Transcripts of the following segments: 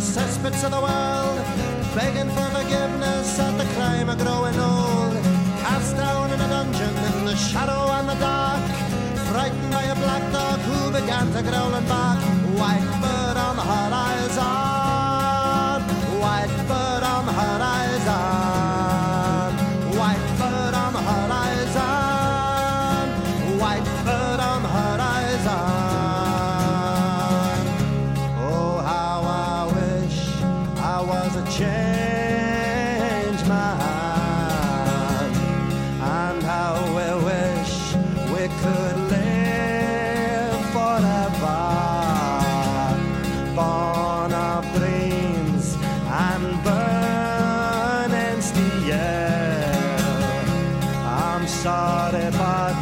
the cesspits of the world, begging for forgiveness at the crime of growing old. Cast down in a dungeon in the shadow and the dark, frightened by a black dog who began to growl and bark. White sorry, but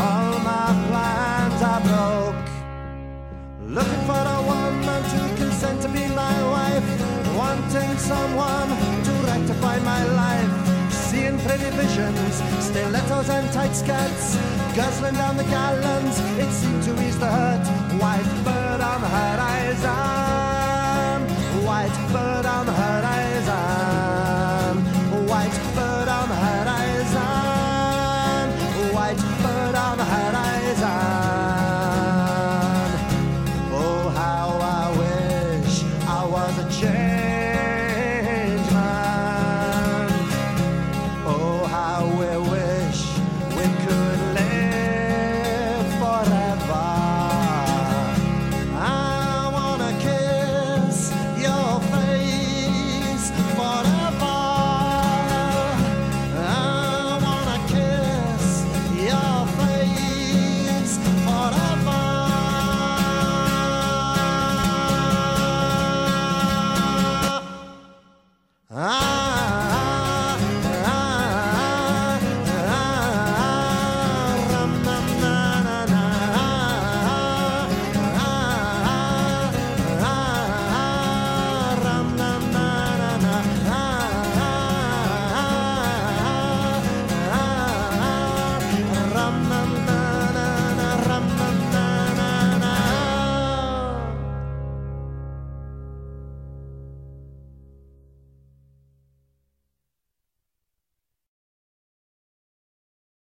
all my plans are broke. Looking for a woman to consent to be my wife. Wanting someone to rectify my life. Seeing pretty visions, stilettos and tight skirts. Guzzling down the gallons,